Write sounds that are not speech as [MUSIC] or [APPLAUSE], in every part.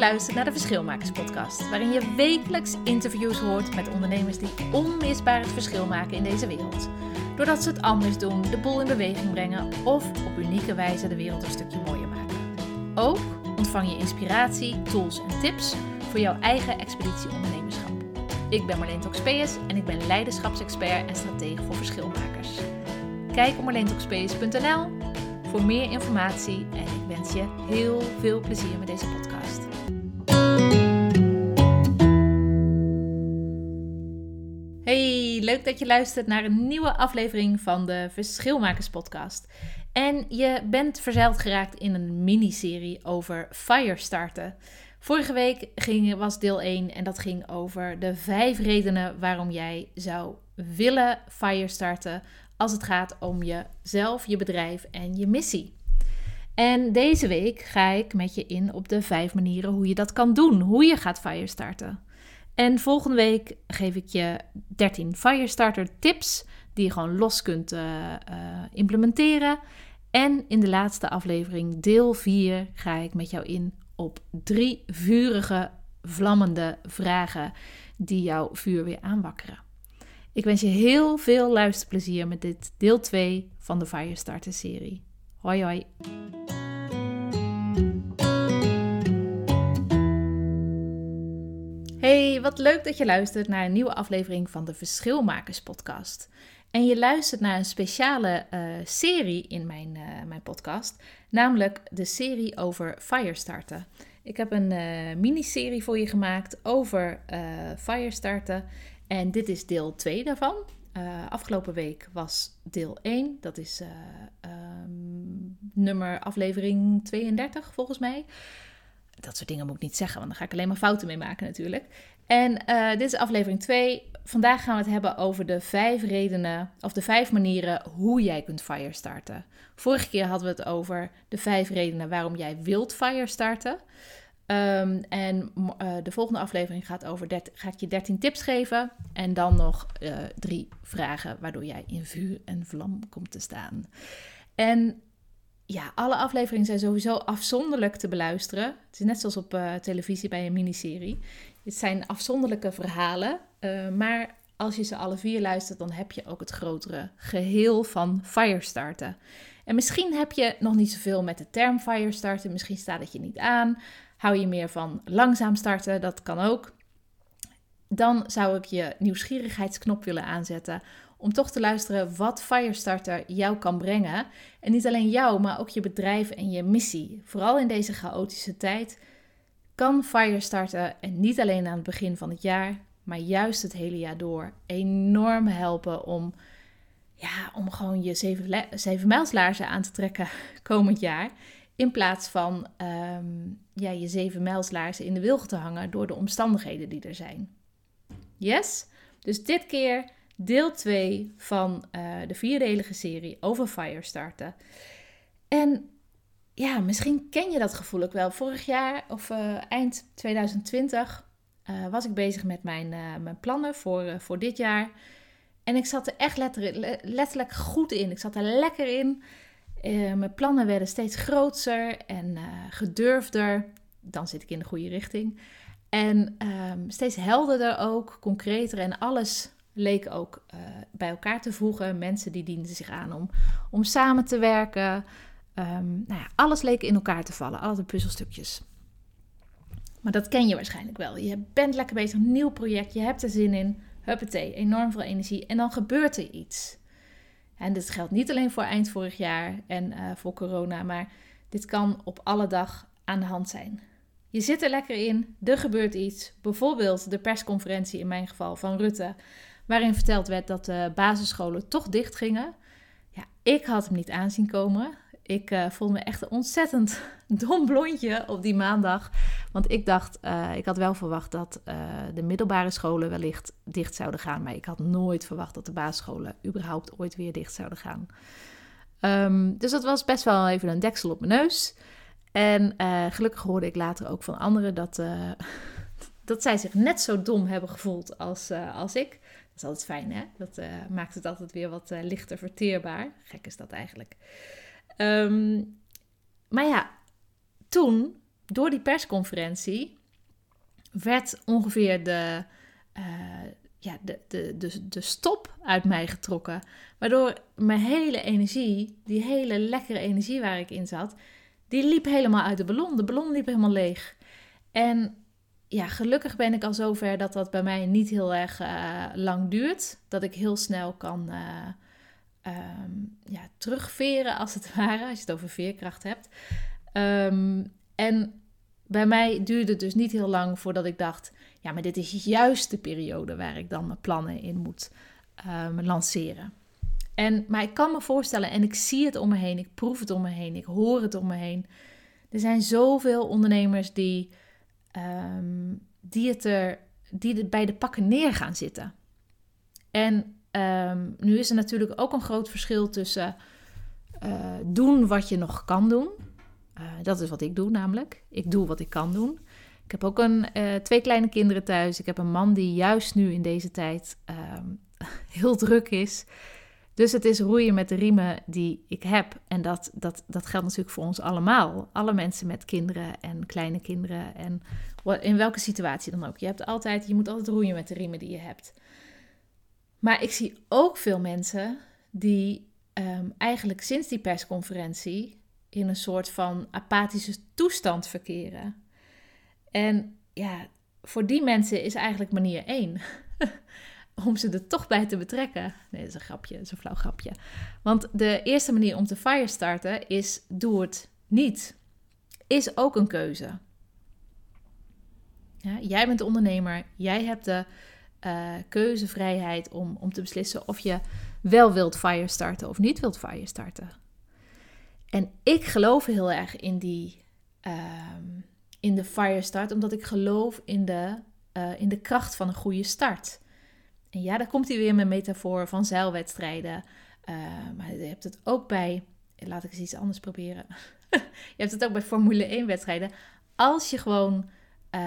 luistert naar de Verschilmakers podcast, waarin je wekelijks interviews hoort met ondernemers die onmisbaar het verschil maken in deze wereld. Doordat ze het anders doen, de boel in beweging brengen of op unieke wijze de wereld een stukje mooier maken. Ook ontvang je inspiratie, tools en tips voor jouw eigen expeditie ondernemerschap. Ik ben Marleen Toxpeus en ik ben leiderschapsexpert en stratege voor verschilmakers. Kijk op marleentoxpeus.nl voor meer informatie en ik wens je heel veel plezier met deze podcast. Hey, leuk dat je luistert naar een nieuwe aflevering van de Verschilmakers podcast. En je bent verzeild geraakt in een miniserie over firestarten. Vorige week ging, was deel 1 en dat ging over de vijf redenen waarom jij zou willen firestarten als het gaat om jezelf, je bedrijf en je missie. En deze week ga ik met je in op de vijf manieren hoe je dat kan doen, hoe je gaat firestarten. En volgende week geef ik je 13 firestarter tips die je gewoon los kunt uh, uh, implementeren. En in de laatste aflevering, deel 4, ga ik met jou in op drie vurige, vlammende vragen die jouw vuur weer aanwakkeren. Ik wens je heel veel luisterplezier met dit deel 2 van de Firestarter serie. Hoi hoi! Hey, wat leuk dat je luistert naar een nieuwe aflevering van de Verschilmakers podcast. En je luistert naar een speciale uh, serie in mijn, uh, mijn podcast, namelijk de serie over Firestarter. Ik heb een uh, miniserie voor je gemaakt over Firestarter en dit is deel 2 daarvan. afgelopen week was deel 1, dat is um, nummer aflevering 32 volgens mij. Dat soort dingen moet ik niet zeggen, want dan ga ik alleen maar fouten mee maken natuurlijk. En dit is aflevering 2 Vandaag gaan we het hebben over de vijf redenen of de vijf manieren hoe jij kunt fire starten. Vorige keer hadden we het over de vijf redenen waarom jij wilt fire starten. Um, en uh, de volgende aflevering gaat over ga ik je 13 tips geven en dan nog uh, drie vragen waardoor jij in vuur en vlam komt te staan. En ja, alle afleveringen zijn sowieso afzonderlijk te beluisteren. Het is net zoals op uh, televisie bij een miniserie. Het zijn afzonderlijke verhalen, uh, maar als je ze alle vier luistert, dan heb je ook het grotere geheel van Firestarten. En misschien heb je nog niet zoveel met de term Firestarten, misschien staat het je niet aan. Hou je meer van langzaam starten, dat kan ook. Dan zou ik je nieuwsgierigheidsknop willen aanzetten om toch te luisteren wat Firestarter jou kan brengen. En niet alleen jou, maar ook je bedrijf en je missie. Vooral in deze chaotische tijd kan Firestarter en niet alleen aan het begin van het jaar, maar juist het hele jaar door enorm helpen om, ja, om gewoon je zeven, mijlslaarzen aan te trekken [LAUGHS] komend jaar. In plaats van um, ja, je zeven mijlslaarzen in de wilg te hangen door de omstandigheden die er zijn. Yes? Dus dit keer deel 2 van uh, de vierdelige serie over Firestarter. En ja, misschien ken je dat gevoel ook wel. Vorig jaar of uh, eind 2020 uh, was ik bezig met mijn, mijn plannen voor, voor dit jaar. En ik zat er echt letterlijk, letterlijk goed in. Ik zat er lekker in. mijn plannen werden steeds groter en gedurfder. Dan zit ik in de goede richting. En um, steeds helderder ook, concreter. En alles leek ook bij elkaar te voegen. Mensen die dienden zich aan om, om samen te werken. Um, nou ja, alles leek in elkaar te vallen, alle puzzelstukjes. Maar dat ken je waarschijnlijk wel. Je bent lekker bezig, een nieuw project, je hebt er zin in, huppatee, enorm veel energie en dan gebeurt er iets. En dit geldt niet alleen voor eind vorig jaar en uh, voor corona, maar dit kan op alle dag aan de hand zijn. Je zit er lekker in, er gebeurt iets, bijvoorbeeld de persconferentie in mijn geval van Rutte, waarin verteld werd dat de basisscholen toch dicht gingen. Ja, ik had hem niet aanzien komen. Ik uh, voelde me echt een ontzettend [LAUGHS] dom blondje op die maandag. Want ik dacht, uh, ik had wel verwacht dat uh, de middelbare scholen wellicht dicht zouden gaan. Maar ik had nooit verwacht dat de basisscholen überhaupt ooit weer dicht zouden gaan. Um, dus dat was best wel even een deksel op mijn neus. En gelukkig hoorde ik later ook van anderen dat, [LAUGHS] dat zij zich net zo dom hebben gevoeld als, als ik. Is altijd fijn, hè? Dat maakt het altijd weer wat lichter verteerbaar. Gek is dat eigenlijk. Um, maar ja, toen door die persconferentie werd ongeveer de, uh, ja, de, de, de, de stop uit mij getrokken. Waardoor mijn hele energie, die hele lekkere energie waar ik in zat, die liep helemaal uit de ballon. De ballon liep helemaal leeg. En ja, gelukkig ben ik al zover dat dat bij mij niet heel erg uh, lang duurt. Dat ik heel snel kan uh, um, ja, terugveren, als het [LAUGHS] ware, als je het over veerkracht hebt. Um, en bij mij duurde het dus niet heel lang voordat ik dacht: ja, maar dit is juist de periode waar ik dan mijn plannen in moet um, lanceren. En, maar ik kan me voorstellen, en ik zie het om me heen, ik proef het om me heen, ik hoor het om me heen. Er zijn zoveel ondernemers die, um, die, het er, die bij de pakken neer gaan zitten. En um, nu is er natuurlijk ook een groot verschil tussen uh, doen wat je nog kan doen. Uh, dat is wat ik doe namelijk. Ik doe wat ik kan doen. Ik heb ook een, uh, twee kleine kinderen thuis. Ik heb een man die juist nu in deze tijd [LAUGHS] heel druk is. Dus het is roeien met de riemen die ik heb. En dat, dat, dat geldt natuurlijk voor ons allemaal. Alle mensen met kinderen en kleine kinderen. En in welke situatie dan ook. Je, hebt altijd, je moet altijd roeien met de riemen die je hebt. Maar ik zie ook veel mensen die um, eigenlijk sinds die persconferentie in een soort van apathische toestand verkeren. En ja, voor die mensen is eigenlijk manier één [LAUGHS] om ze er toch bij te betrekken. Nee, dat is een grapje, dat is een flauw grapje. Want de eerste manier om te firestarten is doe het niet. Is ook een keuze. Jij bent ondernemer, jij hebt de uh, keuzevrijheid om, om te beslissen of je wel wilt firestarten of niet wilt firestarten. En ik geloof heel erg in die uh, in de firestart, omdat ik geloof in de, uh, in de kracht van een goede start. En ja, daar komt hij weer met metafoor van zeilwedstrijden. Uh, maar je hebt het ook bij, laat ik eens iets anders proberen. [LAUGHS] je hebt het ook bij Formule 1 wedstrijden. Als je gewoon, uh,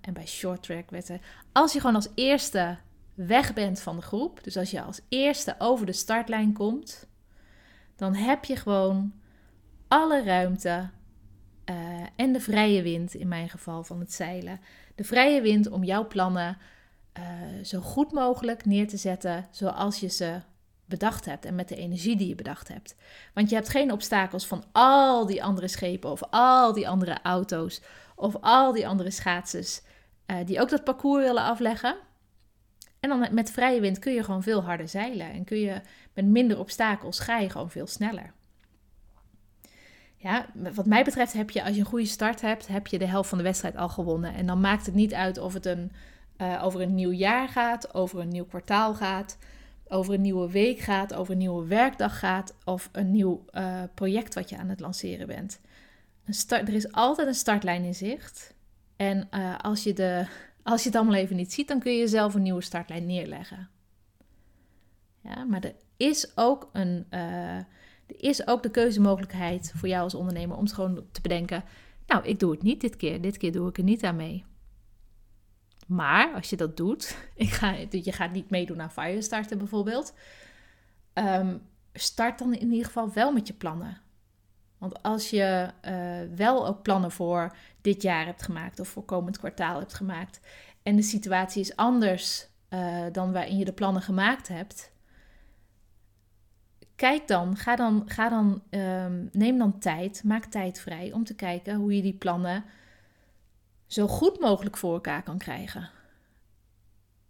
en bij short track wedstrijden, als je gewoon als eerste weg bent van de groep, dus als je als eerste over de startlijn komt, dan heb je gewoon alle ruimte en de vrije wind, in mijn geval van het zeilen. De vrije wind om jouw plannen uh, zo goed mogelijk neer te zetten zoals je ze bedacht hebt en met de energie die je bedacht hebt. Want je hebt geen obstakels van al die andere schepen of al die andere auto's of al die andere schaatsers uh, die ook dat parcours willen afleggen. En dan met vrije wind kun je gewoon veel harder zeilen en kun je met minder obstakels ga je gewoon veel sneller. Ja, wat mij betreft heb je, als je een goede start hebt, heb je de helft van de wedstrijd al gewonnen. En dan maakt het niet uit of het een uh, over een nieuw jaar gaat, over een nieuw kwartaal gaat, over een nieuwe week gaat, over een nieuwe werkdag gaat of een nieuw uh, project wat je aan het lanceren bent. Een start, er is altijd een startlijn in zicht. En uh, als, je de, [LAUGHS] als je het allemaal even niet ziet, dan kun je zelf een nieuwe startlijn neerleggen. Ja, maar er is ook een. er is ook de keuzemogelijkheid voor jou als ondernemer om gewoon te bedenken. Nou, ik doe het niet dit keer. Dit keer doe ik er niet aan mee. Maar als je dat doet, [LAUGHS] ik ga, je gaat niet meedoen aan Firestarter bijvoorbeeld. Um, start dan in ieder geval wel met je plannen. Want als je uh, wel ook plannen voor dit jaar hebt gemaakt of voor komend kwartaal hebt gemaakt en de situatie is anders uh, dan waarin je de plannen gemaakt hebt, kijk dan, ga dan, ga dan um, neem dan tijd, maak tijd vrij om te kijken hoe je die plannen zo goed mogelijk voor elkaar kan krijgen.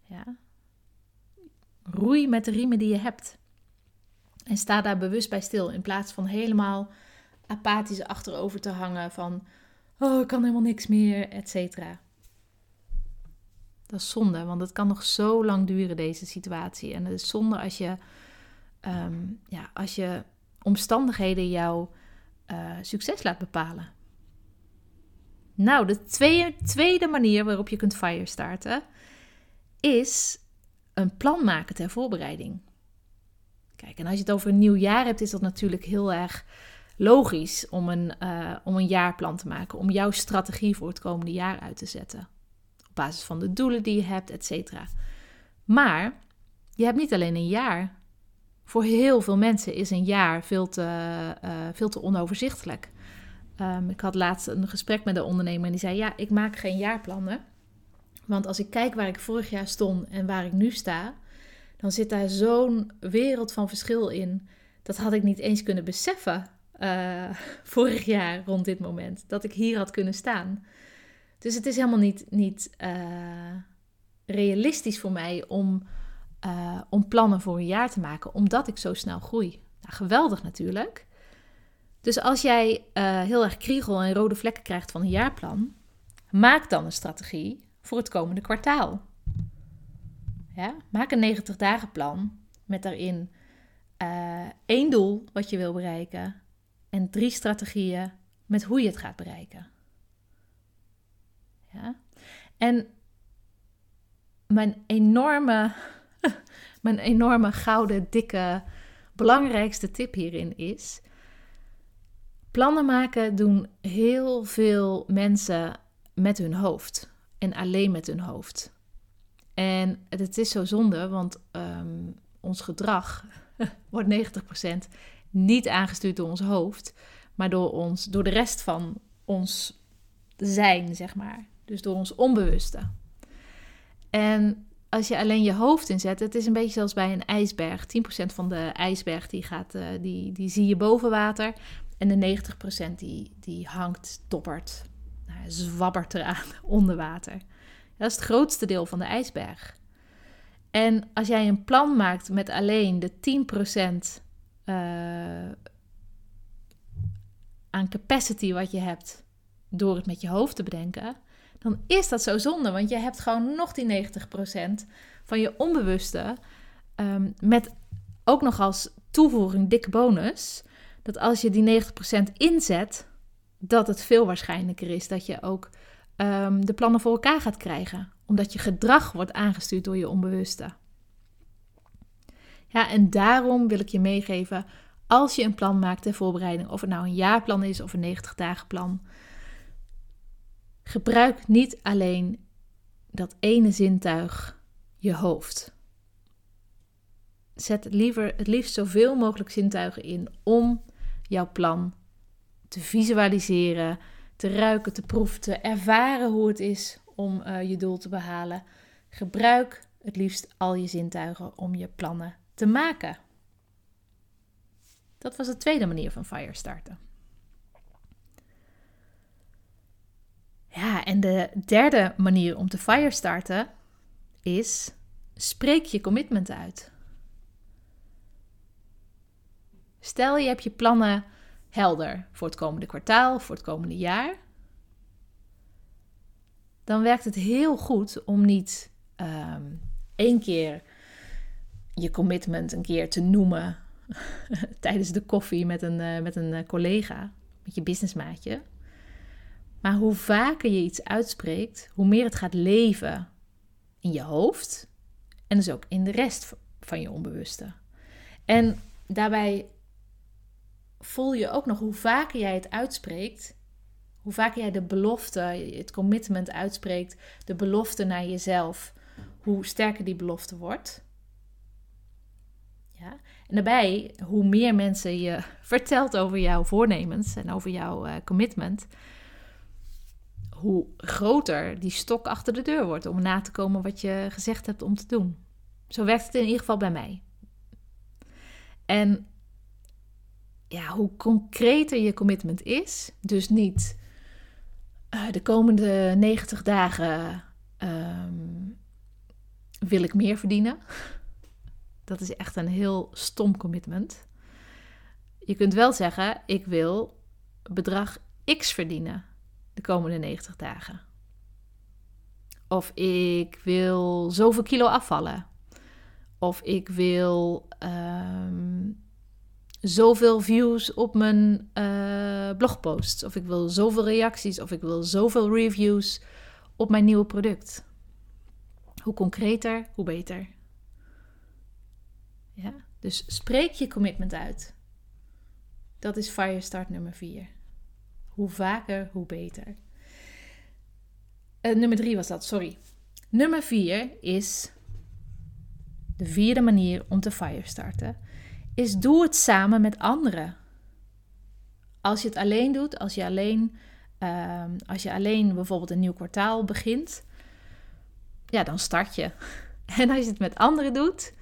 Ja. Roei met de riemen die je hebt. En sta daar bewust bij stil in plaats van helemaal apathisch achterover te hangen van oh, ik kan helemaal niks meer, et cetera. Dat is zonde, want het kan nog zo lang duren, deze situatie. En het is zonde als je, um, ja, als je omstandigheden jouw uh, succes laat bepalen. Nou, de tweede, tweede manier waarop je kunt fire starten is een plan maken ter voorbereiding. Kijk, en als je het over een nieuw jaar hebt, is dat natuurlijk heel erg logisch om een, uh, om een jaarplan te maken, om jouw strategie voor het komende jaar uit te zetten. Op basis van de doelen die je hebt, et cetera. Maar je hebt niet alleen een jaar. Voor heel veel mensen is een jaar veel te, uh, veel te onoverzichtelijk. Ehm, ik had laatst een gesprek met een ondernemer en die zei: Ja, ik maak geen jaarplannen. Want als ik kijk waar ik vorig jaar stond en waar ik nu sta, dan zit daar zo'n wereld van verschil in. Dat had ik niet eens kunnen beseffen uh, [LAUGHS] vorig jaar rond dit moment. Dat ik hier had kunnen staan. Dus het is helemaal niet, niet uh, realistisch voor mij om, uh, om plannen voor een jaar te maken, omdat ik zo snel groei. Nou, geweldig natuurlijk. Dus als jij heel erg kriegel en rode vlekken krijgt van een jaarplan, maak dan een strategie voor het komende kwartaal. Ja? Maak een 90 dagen plan met daarin uh, één doel wat je wil bereiken en drie strategieën met hoe je het gaat bereiken. Ja? En mijn enorme, [LAUGHS] mijn enorme gouden, dikke, belangrijkste tip hierin is: plannen maken doen heel veel mensen met hun hoofd en alleen met hun hoofd. En het is zo zonde, want um, ons gedrag [LAUGHS] wordt 90% niet aangestuurd door ons hoofd, maar door, ons, door de rest van ons zijn, zeg maar. Dus door ons onbewuste. En als je alleen je hoofd inzet, het is een beetje zoals bij een ijsberg. 10% van de ijsberg die gaat, uh, die, die zie je boven water. En de 90% die, die hangt, toppert, nou, zwabbert eraan [LAUGHS] onder water. Dat is het grootste deel van de ijsberg. En als jij een plan maakt met alleen de 10% uh, eh, aan capacity wat je hebt door het met je hoofd te bedenken, dan is dat zo zonde. Want je hebt gewoon nog die 90% van je onbewuste. Um, met ook nog als toevoeging dikke bonus. Dat als je die 90% inzet, dat het veel waarschijnlijker is dat je ook um, de plannen voor elkaar gaat krijgen. Omdat je gedrag wordt aangestuurd door je onbewuste. Ja, en daarom wil ik je meegeven, als je een plan maakt ter voorbereiding, of het nou een jaarplan is of een 90 dagen plan, gebruik niet alleen dat ene zintuig, je hoofd. Zet liever, het liefst zoveel mogelijk zintuigen in om jouw plan te visualiseren, te ruiken, te proeven, te ervaren hoe het is om uh, je doel te behalen. Gebruik het liefst al je zintuigen om je plannen te maken. Dat was de tweede manier van fire starten. Ja, en de derde manier om te fire starten is spreek je commitment uit. Stel je hebt je plannen helder voor het komende kwartaal, voor het komende jaar. Dan werkt het heel goed om niet um, één keer je commitment een keer te noemen [LAUGHS] tijdens de koffie met een, uh, met een uh, collega, met je businessmaatje. Maar hoe vaker je iets uitspreekt, hoe meer het gaat leven in je hoofd en dus ook in de rest van je onbewuste. En daarbij voel je ook nog hoe vaker jij het uitspreekt, hoe vaker jij de belofte, het commitment uitspreekt, de belofte naar jezelf, hoe sterker die belofte wordt. Ja? En daarbij, hoe meer mensen je [LAUGHS] vertelt over jouw voornemens en over jouw uh, commitment, hoe groter die stok achter de deur wordt om na te komen wat je gezegd hebt om te doen. Zo werkt het in ieder geval bij mij. En ja, hoe concreter je commitment is, dus niet uh, de komende 90 dagen um, wil ik meer verdienen. [LAUGHS] Dat is echt een heel stom commitment. Je kunt wel zeggen: ik wil bedrag X verdienen de komende 90 dagen. Of ik wil zoveel kilo afvallen. Of ik wil um, zoveel views op mijn uh, blogposts. Of ik wil zoveel reacties. Of ik wil zoveel reviews op mijn nieuwe product. Hoe concreter, hoe beter. Ja? Dus spreek je commitment uit. Dat is Firestart nummer 4. Hoe vaker, hoe beter. Uh, nummer 3 was dat, sorry. Nummer 4 is de vierde manier om te firestarten is doe het samen met anderen. Als je het alleen doet, als je alleen, ehm, als je alleen bijvoorbeeld een nieuw kwartaal begint, ja, dan start je. [LAUGHS] En als je het met anderen doet,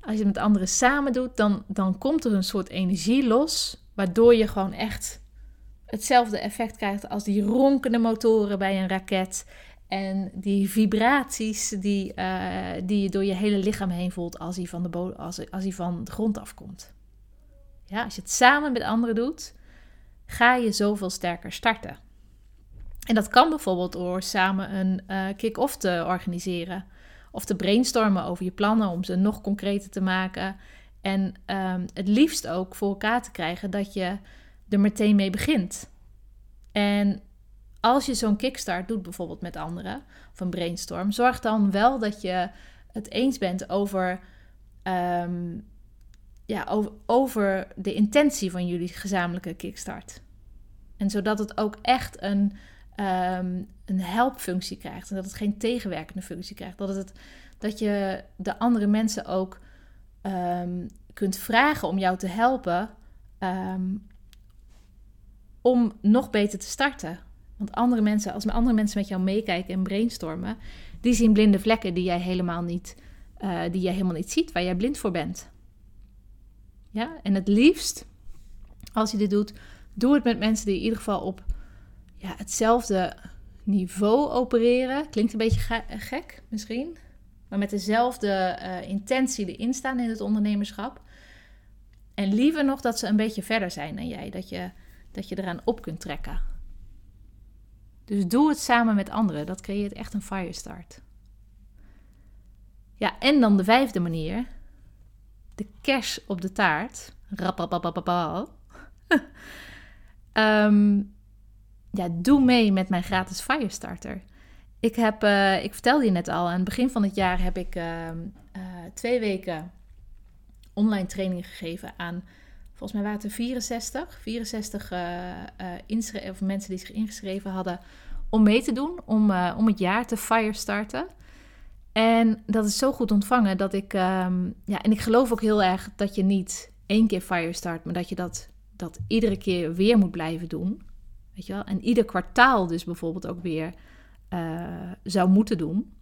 als je het met anderen samen doet, dan, dan komt er een soort energie los, waardoor je gewoon echt hetzelfde effect krijgt als die ronkende motoren bij een raket. En die vibraties die, uh, die je door je hele lichaam heen voelt als hij van de, als, als hij van de grond afkomt. Ja, als je het samen met anderen doet, ga je zoveel sterker starten. En dat kan bijvoorbeeld door samen een uh, kick-off te organiseren. Of te brainstormen over je plannen om ze nog concreter te maken. En um, het liefst ook voor elkaar te krijgen dat je er meteen mee begint. En als je zo'n kickstart doet, bijvoorbeeld met anderen, of een brainstorm, zorg dan wel dat je het eens bent over, um, ja, over, over de intentie van jullie gezamenlijke kickstart. En zodat het ook echt een, um, een helpfunctie krijgt. En dat het geen tegenwerkende functie krijgt. Dat, het, dat je de andere mensen ook um, kunt vragen om jou te helpen. Om nog beter te starten. Want andere mensen, als andere mensen met jou meekijken en brainstormen, die zien blinde vlekken die jij helemaal niet, uh, die jij helemaal niet ziet, waar jij blind voor bent. Ja, en het liefst, als je dit doet, doe het met mensen die in ieder geval op ja, hetzelfde niveau opereren. Klinkt een beetje gek misschien, maar met dezelfde uh, intentie erin staan in het ondernemerschap. En liever nog dat ze een beetje verder zijn dan jij, dat je, dat je eraan op kunt trekken. Dus doe het samen met anderen. Dat creëert echt een firestart. Ja, en dan de vijfde manier. De kers op de taart. um, [LAUGHS] ja, doe mee met mijn gratis Firestarter. Ik, heb, uh, ik vertelde je net al, aan het begin van het jaar heb ik uh, uh, twee weken online training gegeven aan, volgens mij waren het er 64, 64 of mensen die zich ingeschreven hadden om mee te doen, om, om het jaar te firestarten. En dat is zo goed ontvangen dat ik, um, ja, en ik geloof ook heel erg dat je niet één keer firestart, maar dat je dat, dat iedere keer weer moet blijven doen. Weet je wel? En ieder kwartaal dus bijvoorbeeld ook weer zou moeten doen.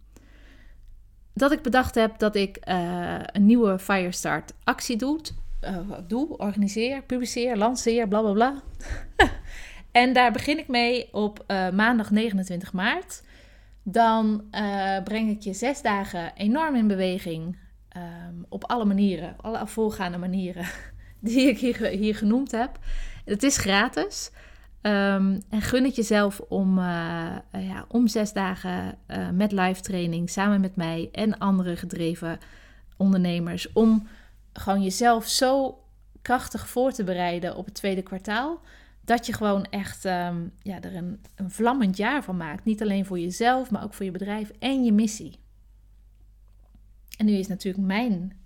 Dat ik bedacht heb dat ik een nieuwe Firestart actie doe, uh, doe, organiseer, publiceer, lanceer, bla bla bla. [LAUGHS] en daar begin ik mee op maandag 29 maart. Dan breng ik je zes dagen enorm in beweging. Um, op alle manieren, alle voorgaande manieren [LAUGHS] die ik hier, hier genoemd heb. Het is gratis. Um, en gun het jezelf om, ja, om zes dagen met live training samen met mij en andere gedreven ondernemers. Om gewoon jezelf zo krachtig voor te bereiden op het tweede kwartaal. Dat je gewoon echt um, ja, er een, een vlammend jaar van maakt. Niet alleen voor jezelf, maar ook voor je bedrijf en je missie. En nu is natuurlijk mijn,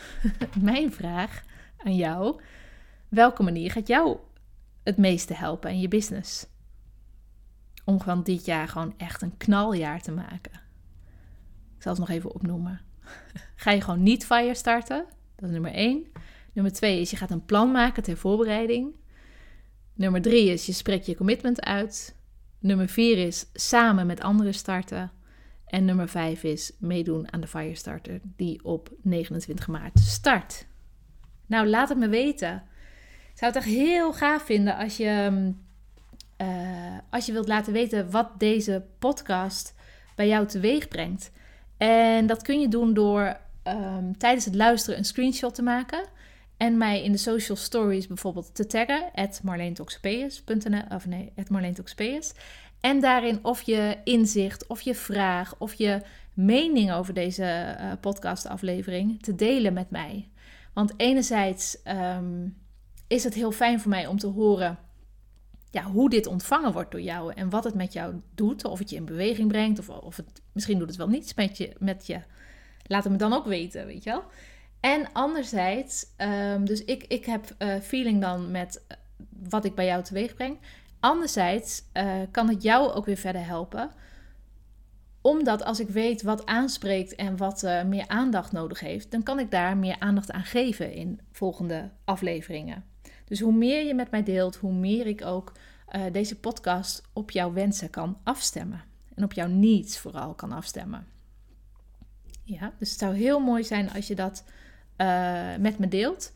[LAUGHS] mijn vraag aan jou. Welke manier gaat jou het meeste helpen in je business. Om gewoon dit jaar gewoon echt een knaljaar te maken. Ik zal het nog even opnoemen. [LAUGHS] Ga je gewoon niet fire starten? Dat is nummer 1. Nummer 2 is je gaat een plan maken ter voorbereiding. Nummer 3 is je spreekt je commitment uit. Nummer 4 is samen met anderen starten. En nummer 5 is meedoen aan de Firestarter die op 29 maart start. Nou, laat het me weten zou het echt heel gaaf vinden als je, uh, als je wilt laten weten wat deze podcast bij jou teweeg brengt. En dat kun je doen door um, tijdens het luisteren een screenshot te maken. En mij in de social stories bijvoorbeeld te taggen. At of nee, at En daarin of je inzicht, of je vraag, of je mening over deze uh, podcastaflevering te delen met mij. Want enerzijds um, is het heel fijn voor mij om te horen ja, hoe dit ontvangen wordt door jou en wat het met jou doet. Of het je in beweging brengt, of, of het misschien doet het wel niets met je, met je. Laat het me dan ook weten, weet je wel. En anderzijds, um, dus ik, ik heb uh, feeling dan met uh, wat ik bij jou teweeg breng. Anderzijds uh, kan het jou ook weer verder helpen. Omdat als ik weet wat aanspreekt en wat meer aandacht nodig heeft, dan kan ik daar meer aandacht aan geven in volgende afleveringen. Dus hoe meer je met mij deelt, hoe meer ik ook deze podcast op jouw wensen kan afstemmen. En op jouw needs vooral kan afstemmen. Ja, dus het zou heel mooi zijn als je dat uh, met me deelt.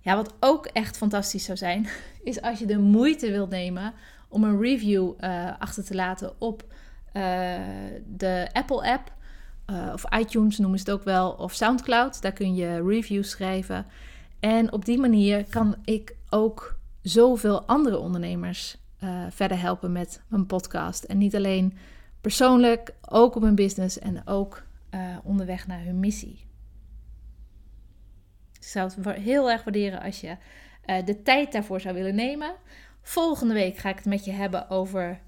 Ja, wat ook echt fantastisch zou zijn, [LAUGHS] is als je de moeite wilt nemen om een review uh, achter te laten op de Apple app. of iTunes noemen ze het ook wel, of SoundCloud. Daar kun je reviews schrijven. En op die manier kan ik ook zoveel andere ondernemers verder helpen met mijn podcast. En niet alleen persoonlijk, ook op hun business en ook onderweg naar hun missie. Ik zou het heel erg waarderen als je uh, de tijd daarvoor zou willen nemen. Volgende week ga ik het met je hebben over,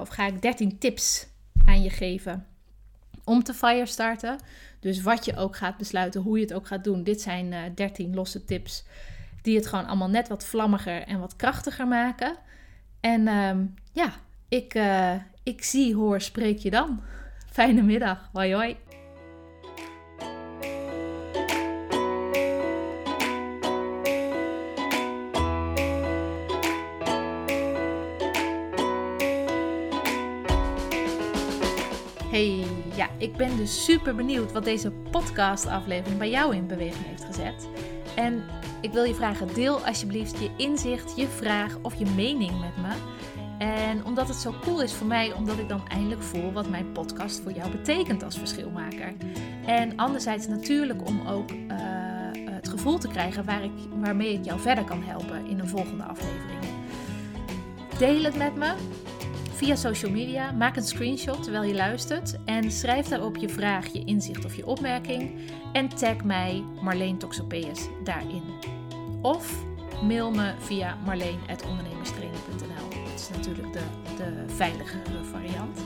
of ga ik 13 tips aan je geven om te fire starten. Dus wat je ook gaat besluiten, hoe je het ook gaat doen. Dit zijn uh, 13 losse tips die het gewoon allemaal net wat vlammiger en wat krachtiger maken. En uh, ja, ik, ik zie, hoor, spreek je dan. Fijne middag. Hoi hoi. Hey, ja, ik ben dus super benieuwd wat deze podcast-aflevering bij jou in beweging heeft gezet. En ik wil je vragen, deel alsjeblieft je inzicht, je vraag of je mening met me. En omdat het zo cool is voor mij, omdat ik dan eindelijk voel wat mijn podcast voor jou betekent als verschilmaker. En anderzijds natuurlijk om ook uh, het gevoel te krijgen waar ik, waarmee ik jou verder kan helpen in een volgende aflevering. Deel het met me via social media. Maak een screenshot terwijl je luistert en schrijf daarop je vraag, je inzicht of je opmerking. En tag mij Marleen Toxopeus daarin. Of mail me via marleen.ondernemerstraining.nl. Natuurlijk de, de veiligere variant.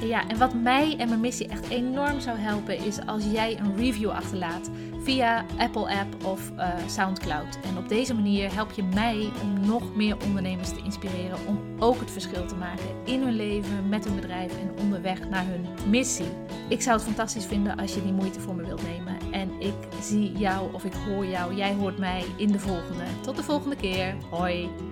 Ja, en wat mij en mijn missie echt enorm zou helpen is als jij een review achterlaat via Apple App of uh, SoundCloud. En op deze manier help je mij om nog meer ondernemers te inspireren om ook het verschil te maken in hun leven, met hun bedrijf en onderweg naar hun missie. Ik zou het fantastisch vinden als je die moeite voor me wilt nemen. En ik zie jou of ik hoor jou, jij hoort mij in de volgende. Tot de volgende keer. Hoi.